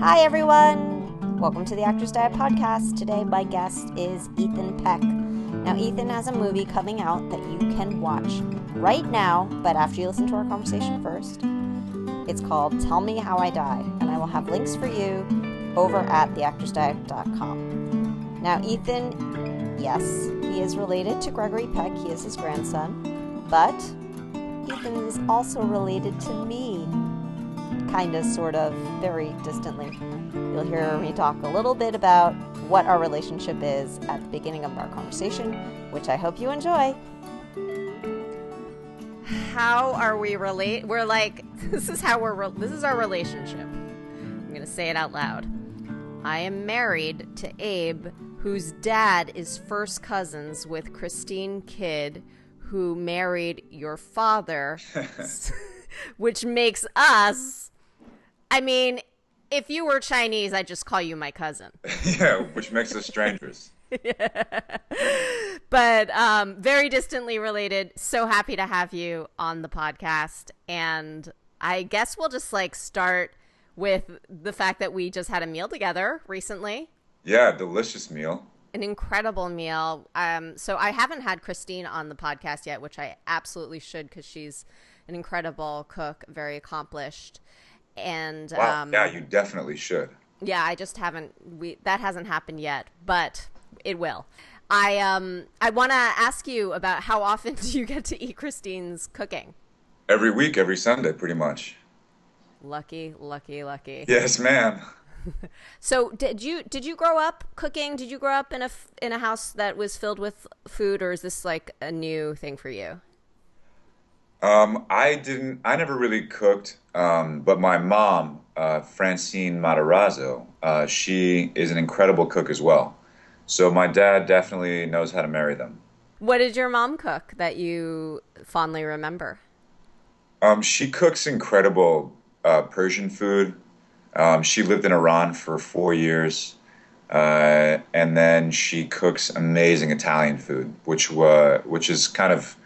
Hi, everyone. Welcome to the Actors Diet podcast. Today, my guest is Ethan Peck. Now, Ethan has a movie coming out that you can watch right now, but after you listen to our conversation first. It's called Tell Me How I Die, and I will have links for you over at theactorsdiet.com. Now, Ethan, yes, he is related to Gregory Peck, he is his grandson, but Ethan is also related to me kind of, sort of, very distantly. You'll hear me talk a little bit about what our relationship is at the beginning of our conversation, which I hope you enjoy. How are we relate? We're like, this is how we're, re- this is our relationship. I'm going to say it out loud. I am married to Abe, whose dad is first cousins with Kristine Kidd, who married your father, which makes us I mean, if you were Chinese, I'd just call you my cousin. yeah, which makes us strangers. but um, very distantly related. So happy to have you on the podcast. And I guess we'll just like start with the fact that we just had a meal together recently. Yeah, delicious meal. An incredible meal. Um, so I haven't had Kristine on the podcast yet, which I absolutely should because she's an incredible cook, very accomplished and wow. um, yeah, you definitely should. Yeah, I just haven't. We that hasn't happened yet, but it will. I um I want to ask you about how often do you get to eat Kristine's cooking? Every week, every Sunday, pretty much. Lucky, lucky, lucky. Yes, ma'am. so did you did you grow up cooking? Did you grow up in a in a house that was filled with food, or is this like a new thing for you? Um, I didn't. I never really cooked. Um, but my mom, uh, Francine Matarazzo, uh, she is an incredible cook as well. So my dad definitely knows how to marry them. What did your mom cook that you fondly remember? Um, she cooks incredible uh, Persian food. Um, she lived in Iran for four years. Uh, and then she cooks amazing Italian food, which which is kind of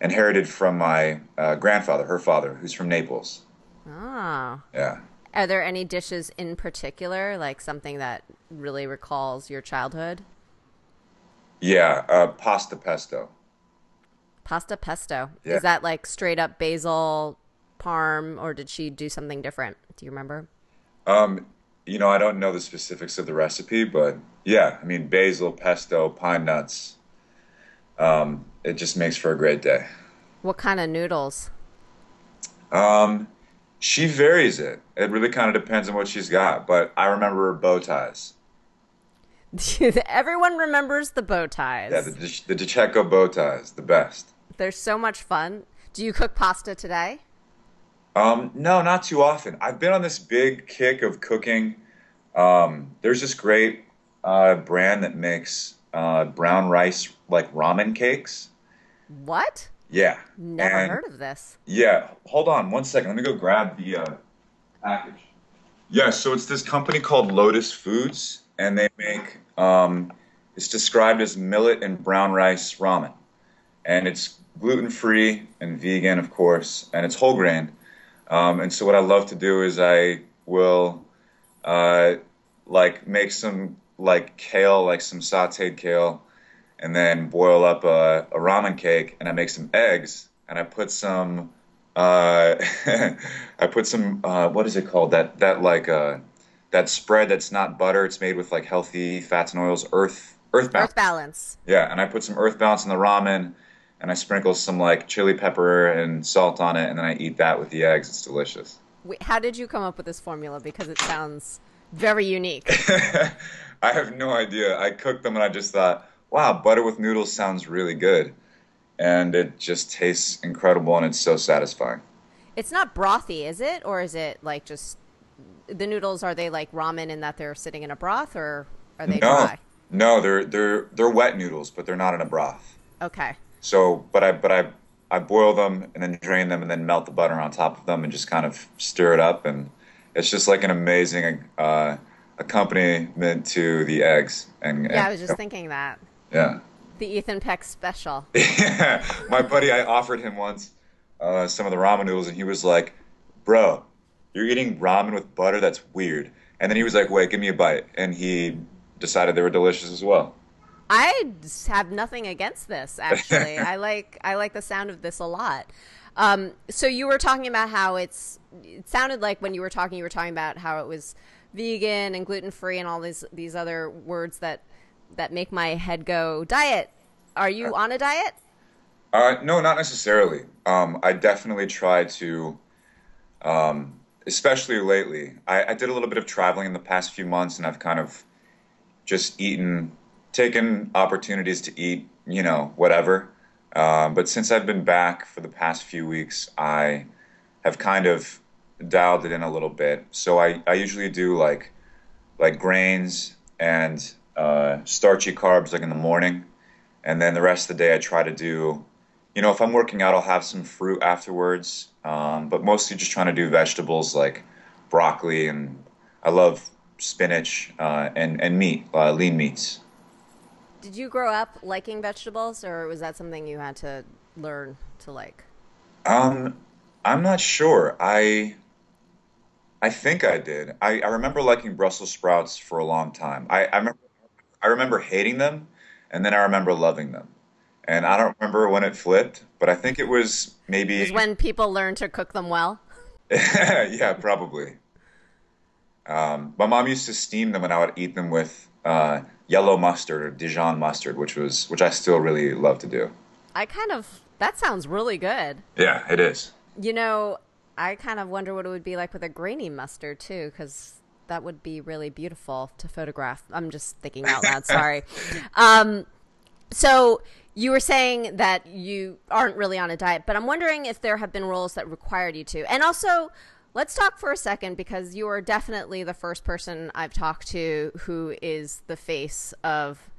inherited from my uh, grandfather, her father, who's from Naples. Oh. Yeah. Are there any dishes in particular, like something that really recalls your childhood? Yeah, uh, pasta pesto. Pasta pesto. Yeah. Is that like straight up basil, parm, or did she do something different? Do you remember? Um, you know, I don't know the specifics of the recipe, but yeah, I mean, basil, pesto, pine nuts, um, it just makes for a great day. What kind of noodles? Um, she varies it. It really kind of depends on what she's got. But I remember her bow ties. Everyone remembers the bow ties. Yeah, the, the De Cecco bow ties, the best. They're so much fun. Do you cook pasta today? Um, no, not too often. I've been on this big kick of cooking. Um, there's this great uh, brand that makes uh, brown rice like ramen cakes. What? Yeah. Never and, heard of this. Yeah. Hold on one second. Let me go grab the uh, package. Yeah. So it's this company called Lotus Foods, and they make. Um, it's described as millet and brown rice ramen, and it's gluten free and vegan, of course, and it's whole grain. Um, and so what I love to do is I will uh, like make some like kale, like some sautéed kale, and then boil up a, a ramen cake, and I make some eggs, and I put some, uh, I put some, uh, what is it called? That that like uh, that spread that's not butter. It's made with like healthy fats and oils, earth earth balance. Earth balance. Yeah, and I put some earth balance in the ramen, and I sprinkle some like chili pepper and salt on it, and then I eat that with the eggs. It's delicious. Wait, how did you come up with this formula? Because it sounds very unique. I have no idea. I cooked them and I just thought, wow, butter with noodles sounds really good. And it just tastes incredible and it's so satisfying. It's not brothy, is it? Or is it like just the noodles are they like ramen in that they're sitting in a broth or are they no, dry? No, they're they're they're wet noodles, but they're not in a broth. Okay. So, but I but I I boil them and then drain them and then melt the butter on top of them and just kind of stir it up and it's just like an amazing uh, accompaniment to the eggs. And Yeah, and, I was just thinking that. Yeah. The Ethan Peck special. Yeah, my buddy, I offered him once uh, some of the ramen noodles, and he was like, "Bro, you're eating ramen with butter. That's weird. And then he was like, wait, give me a bite. And he decided they were delicious as well. I have nothing against this. Actually, I like I like the sound of this a lot. Um, so you were talking about how it's. It sounded like when you were talking, you were talking about how it was vegan and gluten free and all these these other words that that make my head go diet. Are you on a diet? Uh, no, not necessarily. Um, I definitely try to, um, especially lately. I, I did a little bit of traveling in the past few months, and I've kind of just eaten, taken opportunities to eat, you know, whatever. Um, but since I've been back for the past few weeks, I have kind of dialed it in a little bit. So I, I usually do like like grains and uh, starchy carbs like in the morning, and then the rest of the day I try to do, you know, if I'm working out, I'll have some fruit afterwards, um, but mostly just trying to do vegetables like broccoli and I love spinach uh, and and meat, uh, lean meats. Did you grow up liking vegetables, or was that something you had to learn to like? Um, I'm not sure. I I think I did. I, I remember liking Brussels sprouts for a long time. I, I remember I remember hating them, and then I remember loving them. And I don't remember when it flipped, but I think it was maybe It was when people learned to cook them well. yeah, probably. Um, my mom used to steam them, and I would eat them with uh, yellow mustard or Dijon mustard, which was which I still really love to do. I kind of that sounds really good. Yeah, it is. You know, I kind of wonder what it would be like with a grainy mustard too, because that would be really beautiful to photograph. I'm just thinking out loud. Sorry. Um, so you were saying that you aren't really on a diet, but I'm wondering if there have been roles that required you to, and also. Let's talk for a second because you are definitely the first person I've talked to who is the face of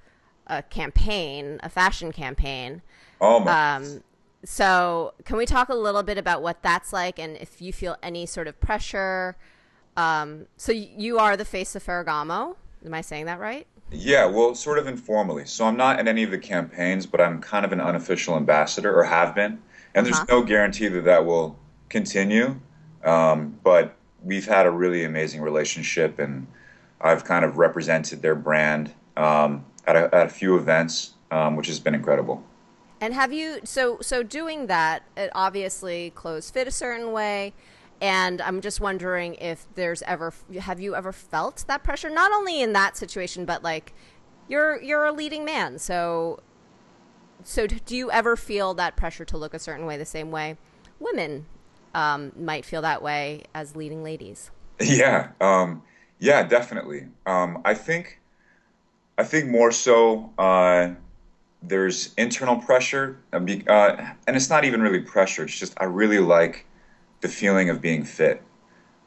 a campaign, a fashion campaign. Oh my. Um, so, can we talk a little bit about what that's like and if you feel any sort of pressure? Um, so, you are the face of Ferragamo. Am I saying that right? Yeah, well, sort of informally. So I'm not in any of the campaigns, but I'm kind of an unofficial ambassador, or have been. And there's Uh-huh. no guarantee that that will continue. Um, but we've had a really amazing relationship, and I've kind of represented their brand um, at, a, at a few events, um, which has been incredible. And have you so so doing that? It obviously clothes fit a certain way, and I'm just wondering if there's ever have you ever felt that pressure? Not only in that situation, but like you're you're a leading man, so so do you ever feel that pressure to look a certain way the same way women um, might feel that way as leading ladies? Yeah, um, yeah, definitely. Um, I think, I think more so. Uh, there's internal pressure, uh, uh, and it's not even really pressure. It's just I really like the feeling of being fit.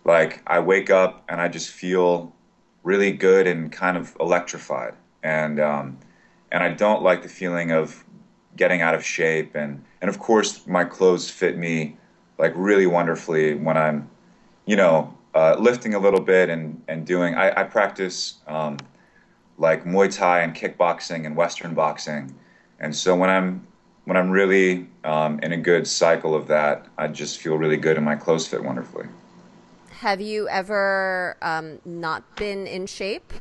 Like I wake up and I just feel really good and kind of electrified, and um, and I don't like the feeling of getting out of shape, and and of course my clothes fit me like really wonderfully when I'm you know, uh, lifting a little bit and, and doing, I, I practice um, like Muay Thai and kickboxing and Western boxing. And so when I'm, when I'm really um, in a good cycle of that, I just feel really good and my clothes fit wonderfully. Have you ever um, not been in shape?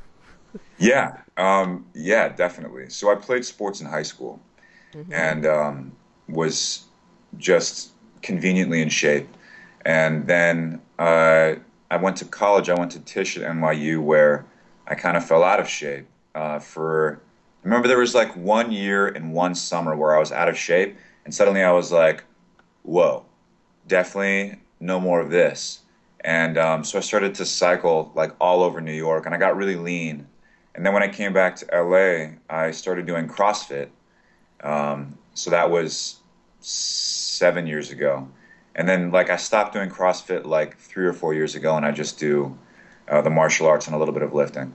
Yeah, um, yeah, definitely. So I played sports in high school and um, was just conveniently in shape. And then uh, I went to college. I went to Tisch at NYU, where I kind of fell out of shape. Uh, for remember there was like one year and one summer where I was out of shape, and suddenly I was like, "Whoa, definitely no more of this." And um, so I started to cycle like all over New York, and I got really lean. And then when I came back to LA, I started doing CrossFit. Um, so that was seven years ago. And then like I stopped doing CrossFit like three or four years ago, and I just do uh, the martial arts and a little bit of lifting.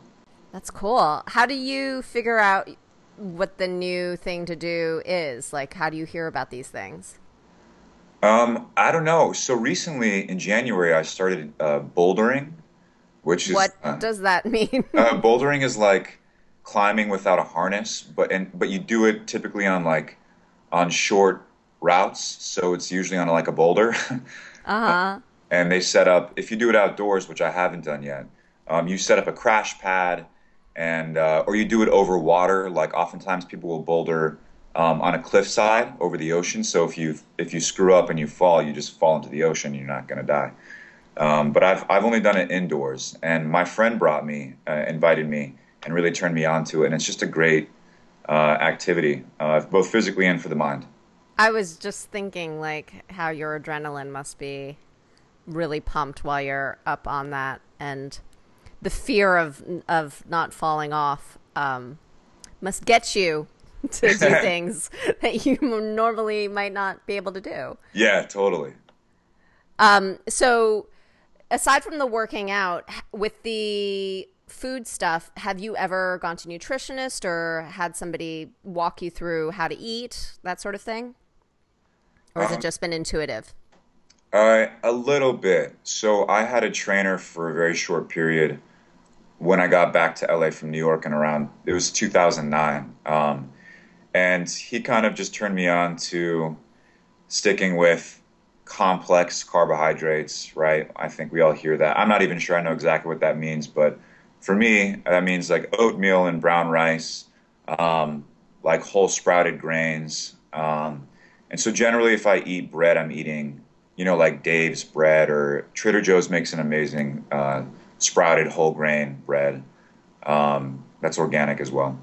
That's cool. How do you figure out what the new thing to do is? Like, how do you hear about these things? Um, I don't know. So recently in January, I started uh, bouldering, which is What uh, does that mean? uh, bouldering is like climbing without a harness, but and but you do it typically on like on short routes, so it's usually on like a boulder. Uh huh. and they set up. If you do it outdoors, which I haven't done yet, um, you set up a crash pad, and uh, or you do it over water. Like oftentimes people will boulder um, on a cliffside over the ocean. So if you if you screw up and you fall, you just fall into the ocean. You're not going to die. Um, but I've I've only done it indoors, and my friend brought me, uh, invited me, and really turned me on to it. And it's just a great uh, activity, uh, both physically and for the mind. I was just thinking, like, how your adrenaline must be really pumped while you're up on that, and the fear of of not falling off um, must get you to do things that you normally might not be able to do. Yeah, totally. Um, so aside from the working out with the food stuff, have you ever gone to nutritionist or had somebody walk you through how to eat, that sort of thing? Or has um, it just been intuitive? Uh, a little bit. So I had a trainer for a very short period when I got back to LA from New York and around it was 2009. Um, and he kind of just turned me on to sticking with complex carbohydrates, right? I think we all hear that. I'm not even sure I know exactly what that means, but for me, that means like oatmeal and brown rice, um, like whole sprouted grains. Um, and so generally, if I eat bread, I'm eating, you know, like Dave's bread or Trader Joe's makes an amazing uh, sprouted whole grain bread. Um, that's organic as well.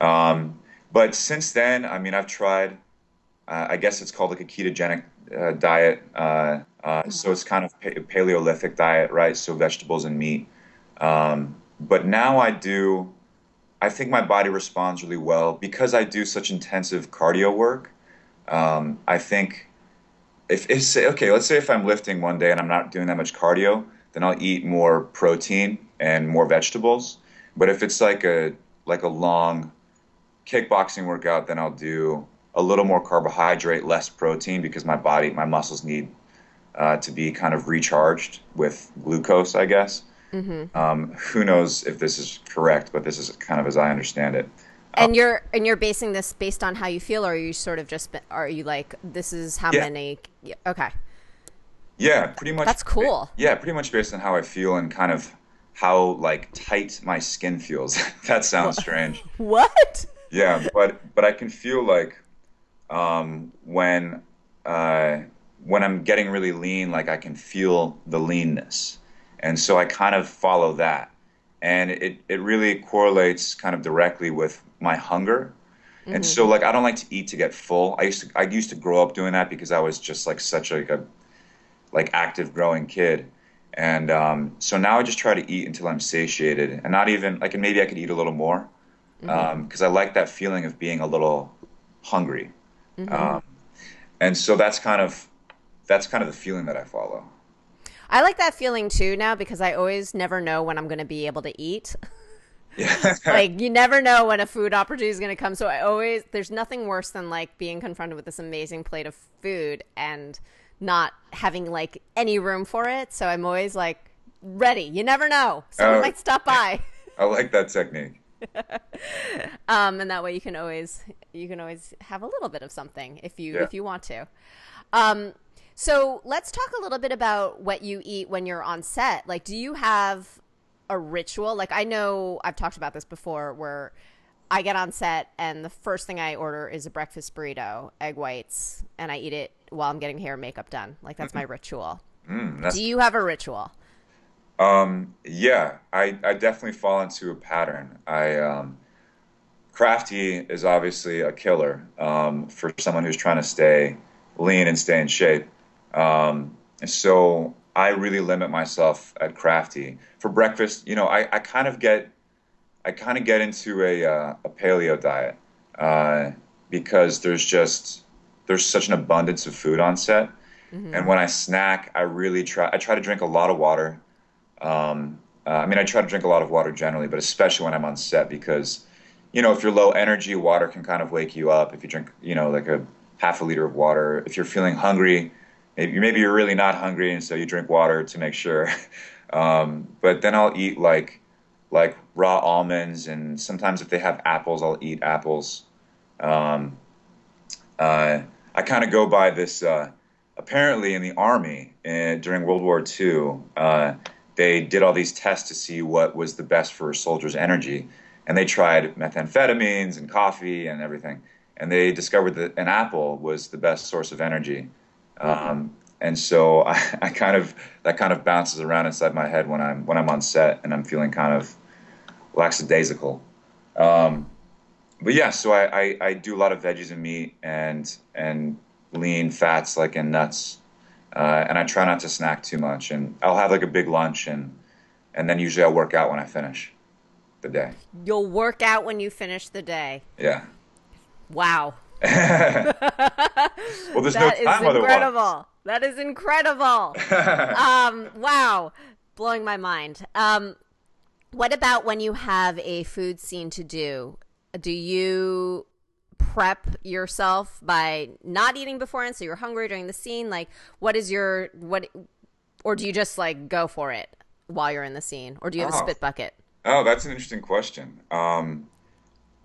Um, but since then, I mean, I've tried. Uh, I guess it's called like a ketogenic uh, diet. Uh, uh, so it's kind of pa- Paleolithic diet, right? So vegetables and meat. Um, but now I do. I think my body responds really well because I do such intensive cardio work. Um, I think if, if say okay, let's say if I'm lifting one day and I'm not doing that much cardio, then I'll eat more protein and more vegetables. But if it's like a like a long kickboxing workout, then I'll do a little more carbohydrate, less protein because my body, my muscles need uh, to be kind of recharged with glucose, I guess. Mm-hmm. Um, who knows if this is correct, but this is kind of as I understand it. And um, you're and you're basing this based on how you feel, or are you sort of just are you like this is how yeah. many? Okay. Yeah, pretty much. That's cool. Yeah, pretty much based on how I feel and kind of how like tight my skin feels. that sounds strange. What? Yeah, but but I can feel like um, when uh, when I'm getting really lean, like I can feel the leanness, and so I kind of follow that, and it it really correlates kind of directly with my hunger. Mm-hmm. And so, like, I don't like to eat to get full. I used to, I used to grow up doing that because I was just like such a, like a, like active growing kid. And um, so now I just try to eat until I'm satiated, and not even like, and maybe I could eat a little more, because mm-hmm. um, I like that feeling of being a little hungry. Mm-hmm. Um, and so that's kind of that's kind of the feeling that I follow. I like that feeling too now because I always never know when I'm going to be able to eat. Like you never know when a food opportunity is going to come. So I always there's nothing worse than like being confronted with this amazing plate of food and not having like any room for it. So I'm always like ready. You never know. Someone uh, might stop by. I like that technique. um, and that way you can always you can always have a little bit of something if you yeah. if you want to. Um, so let's talk a little bit about what you eat when you're on set. Like, do you have a ritual? Like, I know I've talked about this before, where I get on set and the first thing I order is a breakfast burrito, egg whites, and I eat it while I'm getting hair and makeup done. Like, that's my ritual. Mm, do you have a ritual? Um, yeah, I, I definitely fall into a pattern. I um, crafty is obviously a killer um, for someone who's trying to stay lean and stay in shape. Um, and so I really limit myself at crafty for breakfast. You know, I, I kind of get I kind of get into a uh, a paleo diet uh, because there's just there's such an abundance of food on set. Mm-hmm. And when I snack, I really try. I try to drink a lot of water. Um, uh, I mean, I try to drink a lot of water generally, but especially when I'm on set because, you know, if you're low energy, water can kind of wake you up. If you drink, you know, like a half a liter of water, if you're feeling hungry, maybe, maybe you're really not hungry, and so you drink water to make sure. Um, but then I'll eat like like raw almonds, and sometimes if they have apples, I'll eat apples. Um, uh, I kind of go by this. Uh, apparently in the army uh, during World War II, uh, they did all these tests to see what was the best for soldiers' energy, and they tried methamphetamines and coffee and everything, and they discovered that an apple was the best source of energy. Um, and so I, I, kind of that kind of bounces around inside my head when I'm when I'm on set and I'm feeling kind of lackadaisical. Um, but yeah, so I, I, I, do a lot of veggies and meat and and lean fats like in nuts, uh, and I try not to snack too much. And I'll have like a big lunch and and then usually I'll work out when I finish the day. You'll work out when you finish the day. Yeah. Wow. Well, there's that no time is incredible. That is incredible. um, wow, blowing my mind. Um, what about when you have a food scene to do? Do you prep yourself by not eating beforehand so you're hungry during the scene? Like, what is your what? Or do you just like go for it while you're in the scene, or do you have oh. a spit bucket? Oh, that's an interesting question. Um,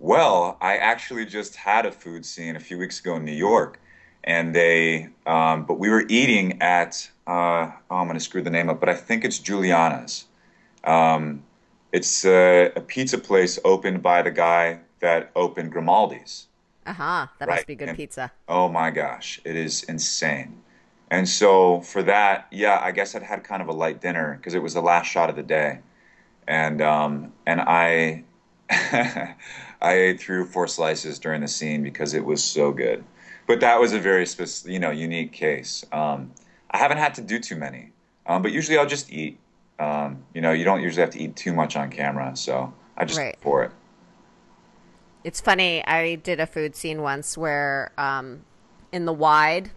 well, I actually just had a food scene a few weeks ago in New York, and they, um, but we were eating at, uh, oh, I'm going to screw the name up, but I think it's Juliana's. Um, it's a, a, pizza place opened by the guy that opened Grimaldi's. Uh huh. That right? must be good and, pizza. Oh my gosh, it is insane. And so for that, yeah, I guess I'd had kind of a light dinner because it was the last shot of the day, and um, and I I ate through four slices during the scene because it was so good. But that was a very specific, you know, unique case. Um, I haven't had to do too many, um, but usually I'll just eat. Um, you know, you don't usually have to eat too much on camera, so I just right. for it. It's funny. I did a food scene once where, um, in the wide,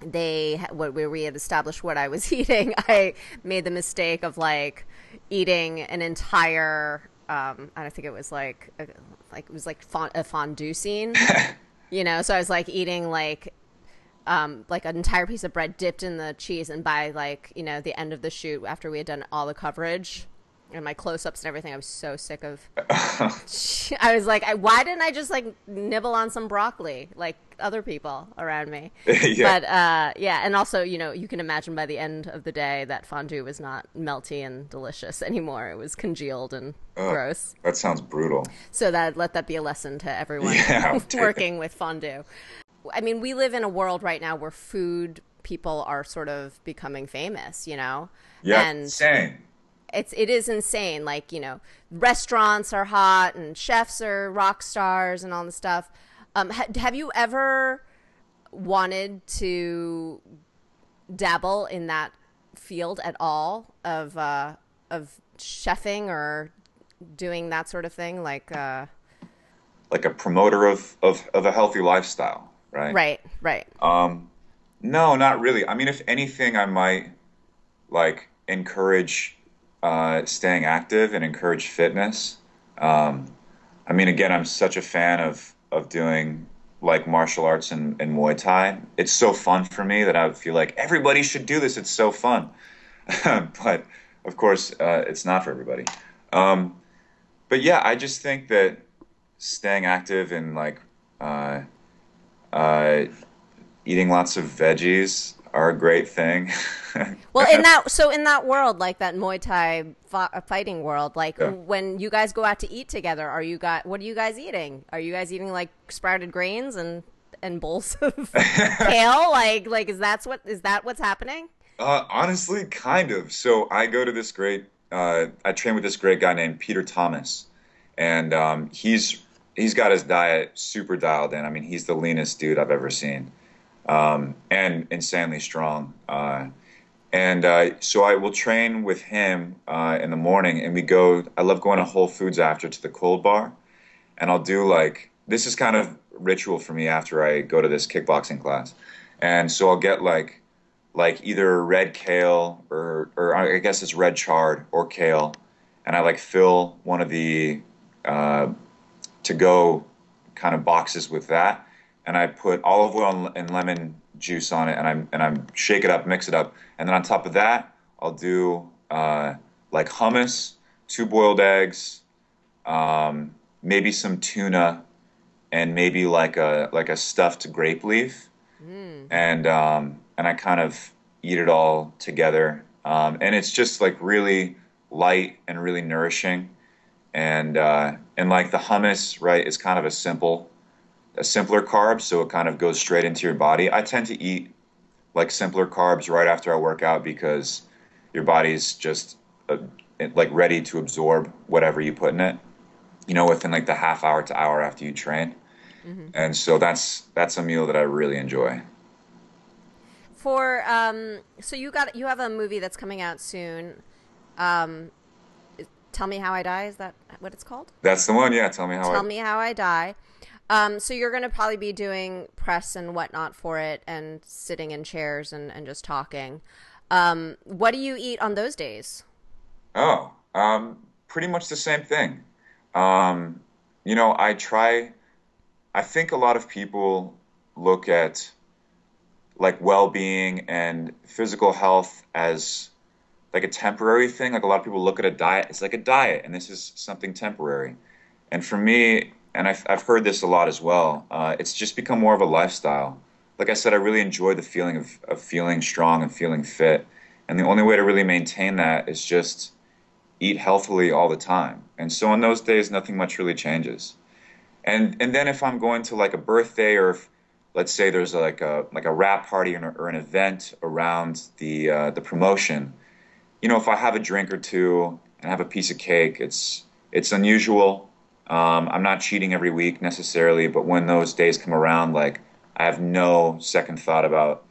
they what we had established what I was eating. I made the mistake of like eating an entire um, I don't think it was like a, like it was like fond- a fondue scene, you know. So I was like eating like um, like an entire piece of bread dipped in the cheese, and by like you know the end of the shoot after we had done all the coverage, and my close-ups and everything i was so sick of i was like I, why didn't i just like nibble on some broccoli like other people around me? Yeah. but uh, yeah and also you know you can imagine by the end of the day that fondue was not melty and delicious anymore. It was congealed and oh, gross. that sounds brutal. So that let that be a lesson to everyone yeah, working with fondue. I mean we live in a world right now where food people are sort of becoming famous you know? Yeah and same it's it is insane. Like you know, restaurants are hot and chefs are rock stars and all the stuff. Um, ha- have you ever wanted to dabble in that field at all of uh, of chefing or doing that sort of thing, like uh, like a promoter of, of of a healthy lifestyle, right? Right, right. Um, no, not really. I mean, if anything, I might like encourage uh, staying active and encourage fitness. Um, I mean, again, I'm such a fan of of doing like martial arts and, and Muay Thai. It's so fun for me that I feel like everybody should do this. It's so fun, but of course, uh, it's not for everybody. Um, but yeah, I just think that staying active and like uh, uh, eating lots of veggies are a great thing. well, in that so in that world, like that Muay Thai uh, fighting world, like yeah. when you guys go out to eat together, are you got What are you guys eating? Are you guys eating like sprouted grains and and bowls of kale? Like like is that what is that what's happening? Uh, honestly, kind of. So I go to this great. Uh, I train with this great guy named Peter Thomas, and um, he's he's got his diet super dialed in. I mean, he's the leanest dude I've ever seen um, and insanely strong. Uh, and uh, so I will train with him uh, in the morning, and we go. I love going to Whole Foods after to the cold bar, and I'll do like this is kind of ritual for me after I go to this kickboxing class, and so I'll get like like either red kale or or I guess it's red chard or kale, and I like fill one of the uh, to go kind of boxes with that and I put olive oil and lemon juice on it, and I and I shake it up, mix it up, and then on top of that, I'll do uh, like hummus, two boiled eggs, um, maybe some tuna, and maybe like a like a stuffed grape leaf, mm. and um, and I kind of eat it all together. Um, and it's just like really light and really nourishing. And uh, and like the hummus, right, is kind of a simple, a simpler carb, so it kind of goes straight into your body. I tend to eat like simpler carbs right after I work out because your body's just uh, like ready to absorb whatever you put in it. You know, within like the half hour to hour after you train. Mm-hmm. And so that's that's a meal that I really enjoy. For um, so you got you have a movie that's coming out soon. Um, tell me how I die. Is that what it's called? That's the one. Yeah. Tell me how. Tell I... me how I die. Um, so you're going to probably be doing press and whatnot for it, and sitting in chairs and and just talking. Um, what do you eat on those days? Oh, um, pretty much the same thing. Um, you know, I try I think a lot of people look at like well-being and physical health as like a temporary thing. Like a lot of people look at a diet, it's like a diet, and this is something temporary. And for me, and I've, I've heard this a lot as well, uh, it's just become more of a lifestyle. Like I said, I really enjoy the feeling of, of feeling strong and feeling fit. And the only way to really maintain that is just eat healthily all the time. And so on those days, nothing much really changes and and then if I'm going to like a birthday or if, let's say there's like a like a wrap party or, or an event around the uh, the promotion, you know, if I have a drink or two and have a piece of cake, it's it's unusual. Um, I'm not cheating every week necessarily, but when those days come around, like I have no second thought about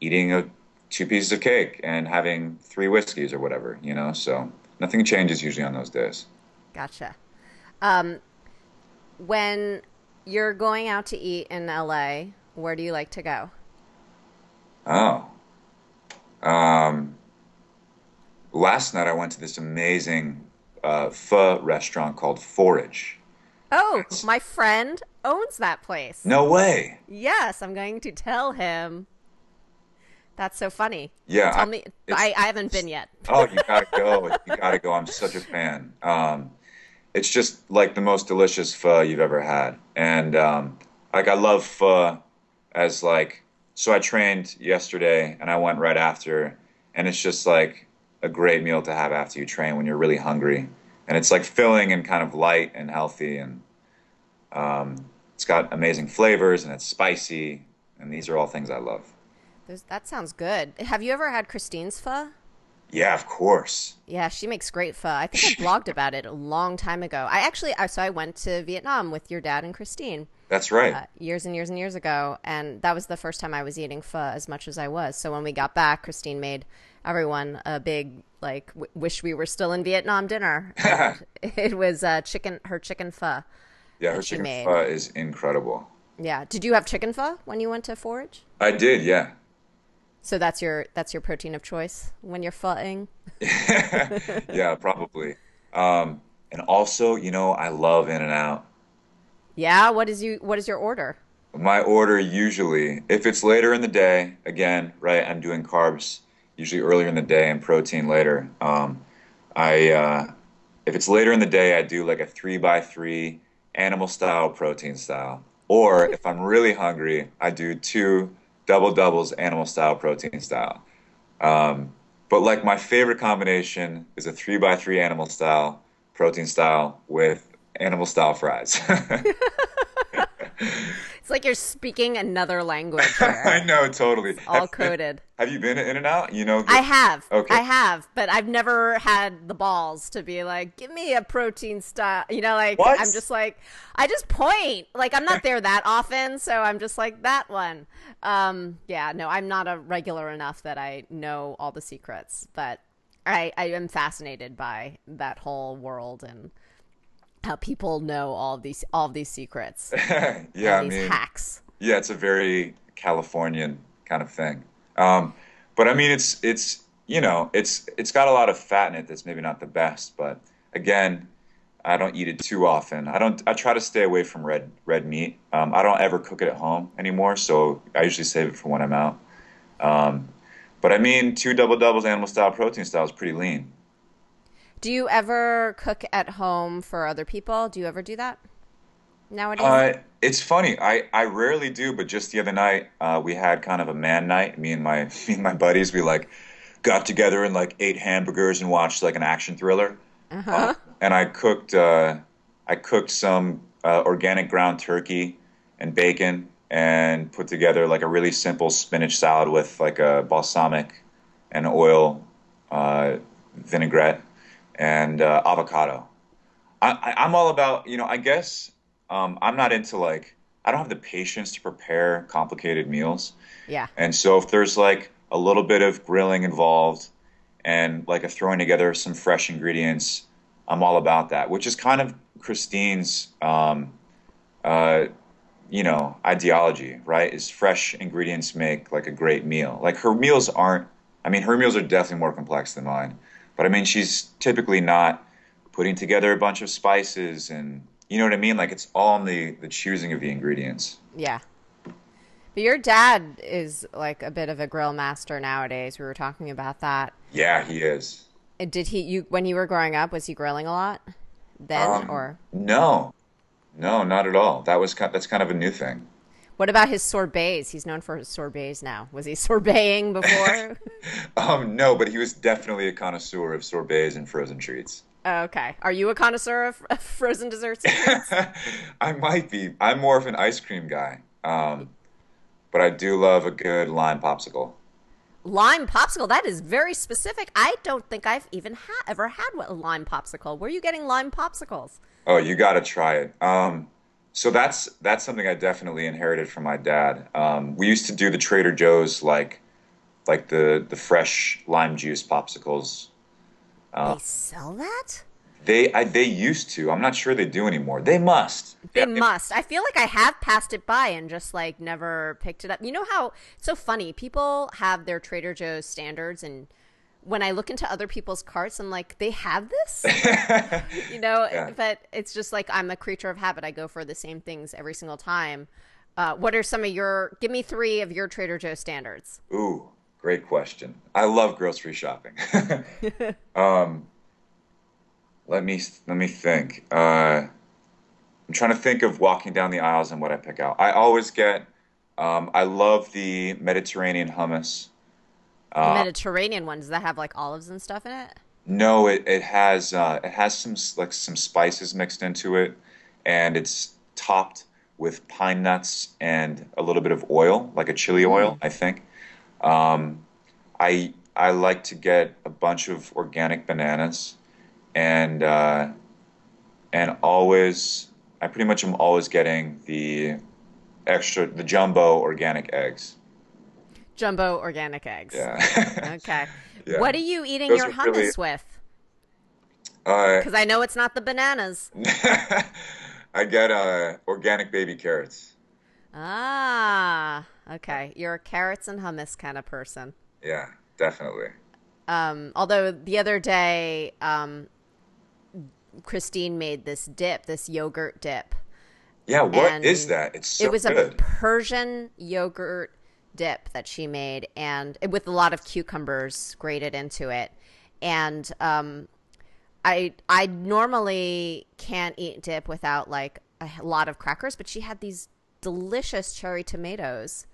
eating a two pieces of cake and having three whiskeys or whatever, you know. So nothing changes usually on those days. Gotcha. Um, when you're going out to eat in LA, where do you like to go? Oh. Um, last night I went to this amazing uh, pho restaurant called Phorage. Oh, my friend owns that place. No way. Yes, I'm going to tell him. That's so funny. Yeah, tell I, me. I, I haven't been yet. oh, you gotta go! You gotta go! I'm such a fan. Um, it's just like the most delicious pho you've ever had. And um, like I love pho as like so I trained yesterday and I went right after and it's just like a great meal to have after you train when you're really hungry. And it's like filling and kind of light and healthy and um, it's got amazing flavors and it's spicy and these are all things I love. There's, that sounds good. Have you ever had Kristine's pho? Yeah, of course. Yeah, she makes great pho. I think I blogged about it a long time ago. I actually, so I went to Vietnam with your dad and Kristine. That's right. Uh, years and years and years ago, and that was the first time I was eating pho as much as I was. So when we got back, Kristine made everyone a big like w- wish we were still in Vietnam dinner. it was uh, chicken, her chicken pho. Yeah, her chicken made. pho is incredible. Yeah. Did you have chicken pho when you went to Phorage? I did. Yeah. So that's your that's your protein of choice when you're footing. yeah, probably. Um, and also, you know, I love In-n-Out. Yeah, what is you what is your order? My order usually, if it's later in the day, again, right, I'm doing carbs usually earlier in the day and protein later. Um, I uh, if it's later in the day, I do like a three by three animal style protein style. Or if I'm really hungry, I do two double doubles animal style protein style. Um, but like my favorite combination is a three by three animal style protein style with animal style fries like you're speaking another language. I know, totally. It's all have, coded. Have you been in and out? You know, the... I have. Okay, I have, but I've never had the balls to be like, give me a protein style. You know, like what? I'm just like, I just point. Like I'm not there that often, so I'm just like that one. Um, yeah, no, I'm not a regular enough that I know all the secrets, but I I am fascinated by that whole world and how people know all of these all of these secrets. yeah, these I mean, hacks. Yeah, it's a very Californian kind of thing. Um, but I mean, it's it's you know, it's it's got a lot of fat in it. That's maybe not the best, but again, I don't eat it too often. I don't. I try to stay away from red red meat. Um, I don't ever cook it at home anymore, so I usually save it for when I'm out. Um, but I mean, two double doubles, animal style, protein style is pretty lean. Do you ever cook at home for other people? Do you ever do that? nowadays? Uh, it's funny. I, I rarely do, but just the other night, uh, we had kind of a man night. Me and my me and my buddies, we like got together and like ate hamburgers and watched like an action thriller. uh-huh. Uh, and I cooked uh, I cooked some uh, organic ground turkey and bacon and put together like a really simple spinach salad with like a balsamic and oil uh, vinaigrette and uh, avocado. I, I, I'm all about you know I guess um, I'm not into like I don't have the patience to prepare complicated meals. yeah. And so if there's like a little bit of grilling involved and like a throwing together some fresh ingredients, I'm all about that, which is kind of Kristine's, um, uh, you know, ideology, right? Is fresh ingredients make like a great meal. Like her meals aren't, I mean, her meals are definitely more complex than mine, but I mean, she's typically not putting together a bunch of spices and, you know what I mean? Like it's all in the, the choosing of the ingredients. Yeah. But your dad is like a bit of a grill master nowadays. We were talking about that. Yeah, he is. Did he you when you were growing up was he grilling a lot? Then Um, or No, no, not at all. That was kind, that's kind of a new thing. What about his sorbets? He's known for his sorbets now. Was he sorbeting before? Um, no, but he was definitely a connoisseur of sorbets and frozen treats. Okay. Are you a connoisseur of, of frozen desserts? I might be. I'm more of an ice cream guy, um, but I do love a good lime popsicle. lime popsicle. That is very specific. I don't think I've even ha- ever had a lime popsicle. Where are you getting lime popsicles? Oh, you got to try it. Um, so that's that's something I definitely inherited from my dad. Um, we used to do the Trader Joe's like like the the fresh lime juice popsicles. they sell that? They I, they used to. I'm not sure they do anymore. They must. They Yeah, must. I feel like I have passed it by and just like never picked it up. You know how it's so funny? People have their Trader Joe's standards, and when I look into other people's carts, I'm like, they have this, you know. Yeah. But it's just like I'm a creature of habit. I go for the same things every single time. Uh, what are some of your? Give me three of your Trader Joe standards. Ooh, great question. I love grocery shopping. um, let me let me think. Uh, I'm trying to think of walking down the aisles and what I pick out. I always get. Um, I love the Mediterranean hummus. The Mediterranean ones that have like olives and stuff in it? No, it, it has uh, it has some like some spices mixed into it, and it's topped with pine nuts and a little bit of oil, like a chili oil, I think. Um, I I like to get a bunch of organic bananas, and uh, and always I pretty much am always getting the extra the jumbo organic eggs. Jumbo organic eggs. Yeah. Okay. Yeah. What are you eating Those your hummus really- with? uh, Because I know it's not the bananas. I get uh, organic baby carrots. Ah, okay. You're a carrots and hummus kind of person. Yeah, definitely. Um, although the other day, um, Kristine made this dip, this yogurt dip. Yeah, what is that? It's so it was a. Persian yogurt dip that she made, and with a lot of cucumbers grated into it. And um, I I normally can't eat dip without like a lot of crackers, but she had these delicious cherry tomatoes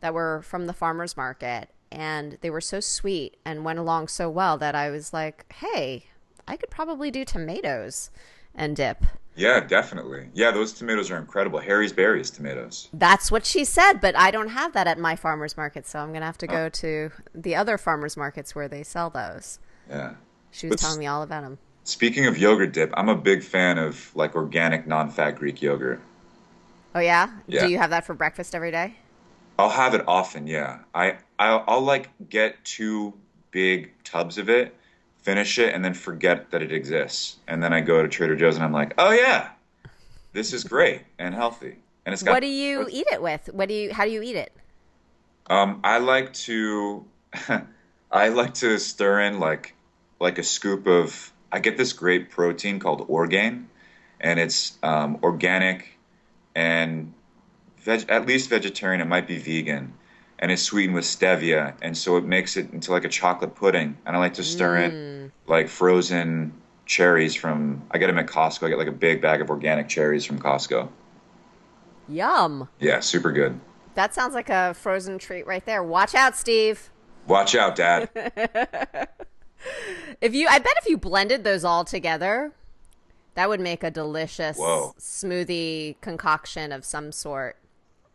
that were from the farmers market, and they were so sweet and went along so well that I was like, hey, I could probably do tomatoes and dip. Yeah, definitely. Yeah, those tomatoes are incredible. Harry's Berries tomatoes. That's what she said, but I don't have that at my farmers market, so I'm gonna have to go oh. to the other farmers markets where they sell those. Yeah. She was But- telling me all about them. Speaking of yogurt dip, I'm a big fan of like organic, non-fat Greek yogurt. Oh yeah? Yeah. Do you have that for breakfast every day? I'll have it often. Yeah, I I'll, I'll like get two big tubs of it, finish it, and then forget that it exists. And then I go to Trader Joe's and I'm like, oh yeah, this is great and healthy. And it's got What do you eat it with? What do you? How do you eat it? Um, I like to, I like to stir in like, like a scoop of. I get this great protein called Orgain, and it's um, organic, and veg, at least vegetarian. It might be vegan, and it's sweetened with stevia, and so it makes it into like a chocolate pudding. And I like to stir in like frozen cherries from. I get them at Costco. I get like a big bag of organic cherries from Costco. Yum. Yeah, super good. That sounds like a frozen treat right there. Watch out, Steve. Watch out, Dad. If you I bet if you blended those all together, that would make a delicious Whoa. smoothie concoction of some sort.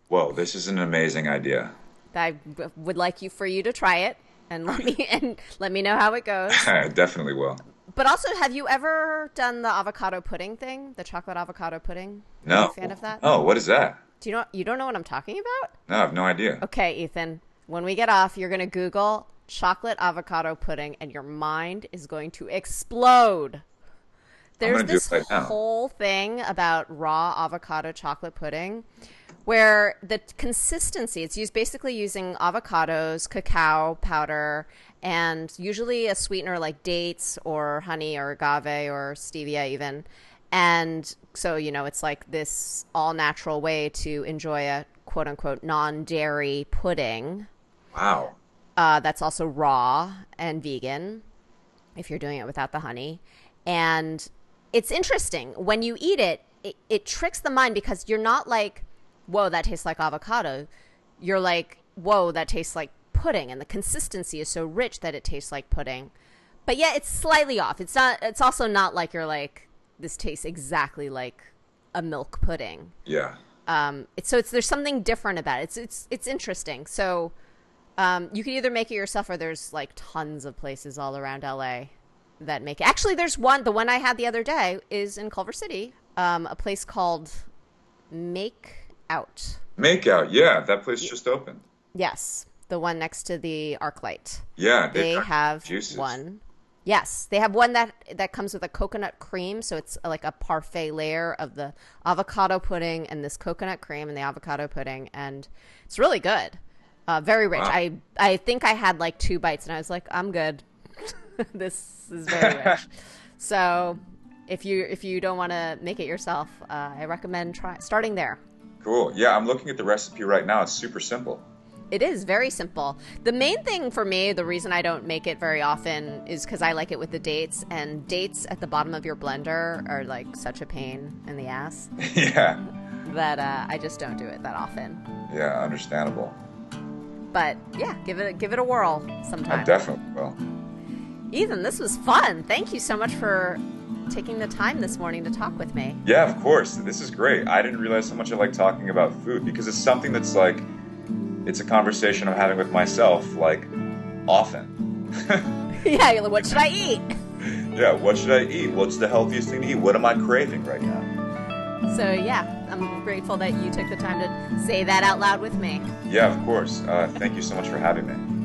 Whoa, this is an amazing idea. I would like you for you to try it and let me and let me know how it goes. I definitely will. But also, have you ever done the avocado pudding thing? The chocolate avocado pudding? Are you No. a fan of that? Oh, what is that? Do you know you don't know what I'm talking about? No, I have no idea. Okay, Ethan. When we get off, you're going to Google chocolate avocado pudding and your mind is going to explode. There's gonna this right whole thing about raw avocado chocolate pudding where the consistency it's used basically using avocados, cacao powder, and usually a sweetener like dates or honey or agave or stevia even. And so, you know, it's like this all natural way to enjoy a quote unquote non dairy pudding Wow. uh, that's also raw and vegan if you're doing it without the honey. And it's interesting. When you eat it, it, it tricks the mind because you're not like, whoa, that tastes like avocado. You're like, whoa, that tastes like pudding. And the consistency is so rich that it tastes like pudding. But yeah, it's slightly off. It's not, it's also not like you're like, this tastes exactly like a milk pudding Yeah. um, it's so it's there's something different about it. It's it's it's interesting. So um, you can either make it yourself or there's like tons of places all around LA that make it. Actually, there's one. The one I had the other day is in Culver City, um, a place called Make Out. Makeout. Yeah, that place just opened. Yes, the one next to the ArcLight. Yeah, they've have juices. one. Yes, they have one that that comes with a coconut cream, so it's like a parfait layer of the avocado pudding and this coconut cream and the avocado pudding, and it's really good. Uh, very rich. Wow. I I think I had like two bites, and I was like, I'm good. this is very rich. so if you if you don't want to make it yourself, uh, I recommend try starting there. Cool. Yeah, I'm looking at the recipe right now. It's super simple. It is very simple. The main thing for me, the reason I don't make it very often is because I like it with the dates, and dates at the bottom of your blender are like such a pain in the ass yeah. that uh, I just don't do it that often. Yeah, understandable. But yeah, give it give it a whirl sometime. I definitely will. Ethan, this was fun. Thank you so much for taking the time this morning to talk with me. Yeah, of course. This is great. I didn't realize how much I like talking about food because it's something that's like, it's a conversation I'm having with myself, like, often. yeah, you're like, what should I eat? yeah, what should I eat? What's the healthiest thing to eat? What am I craving right now? So yeah, I'm grateful that you took the time to say that out loud with me. Yeah, of course. Uh, thank you so much for having me.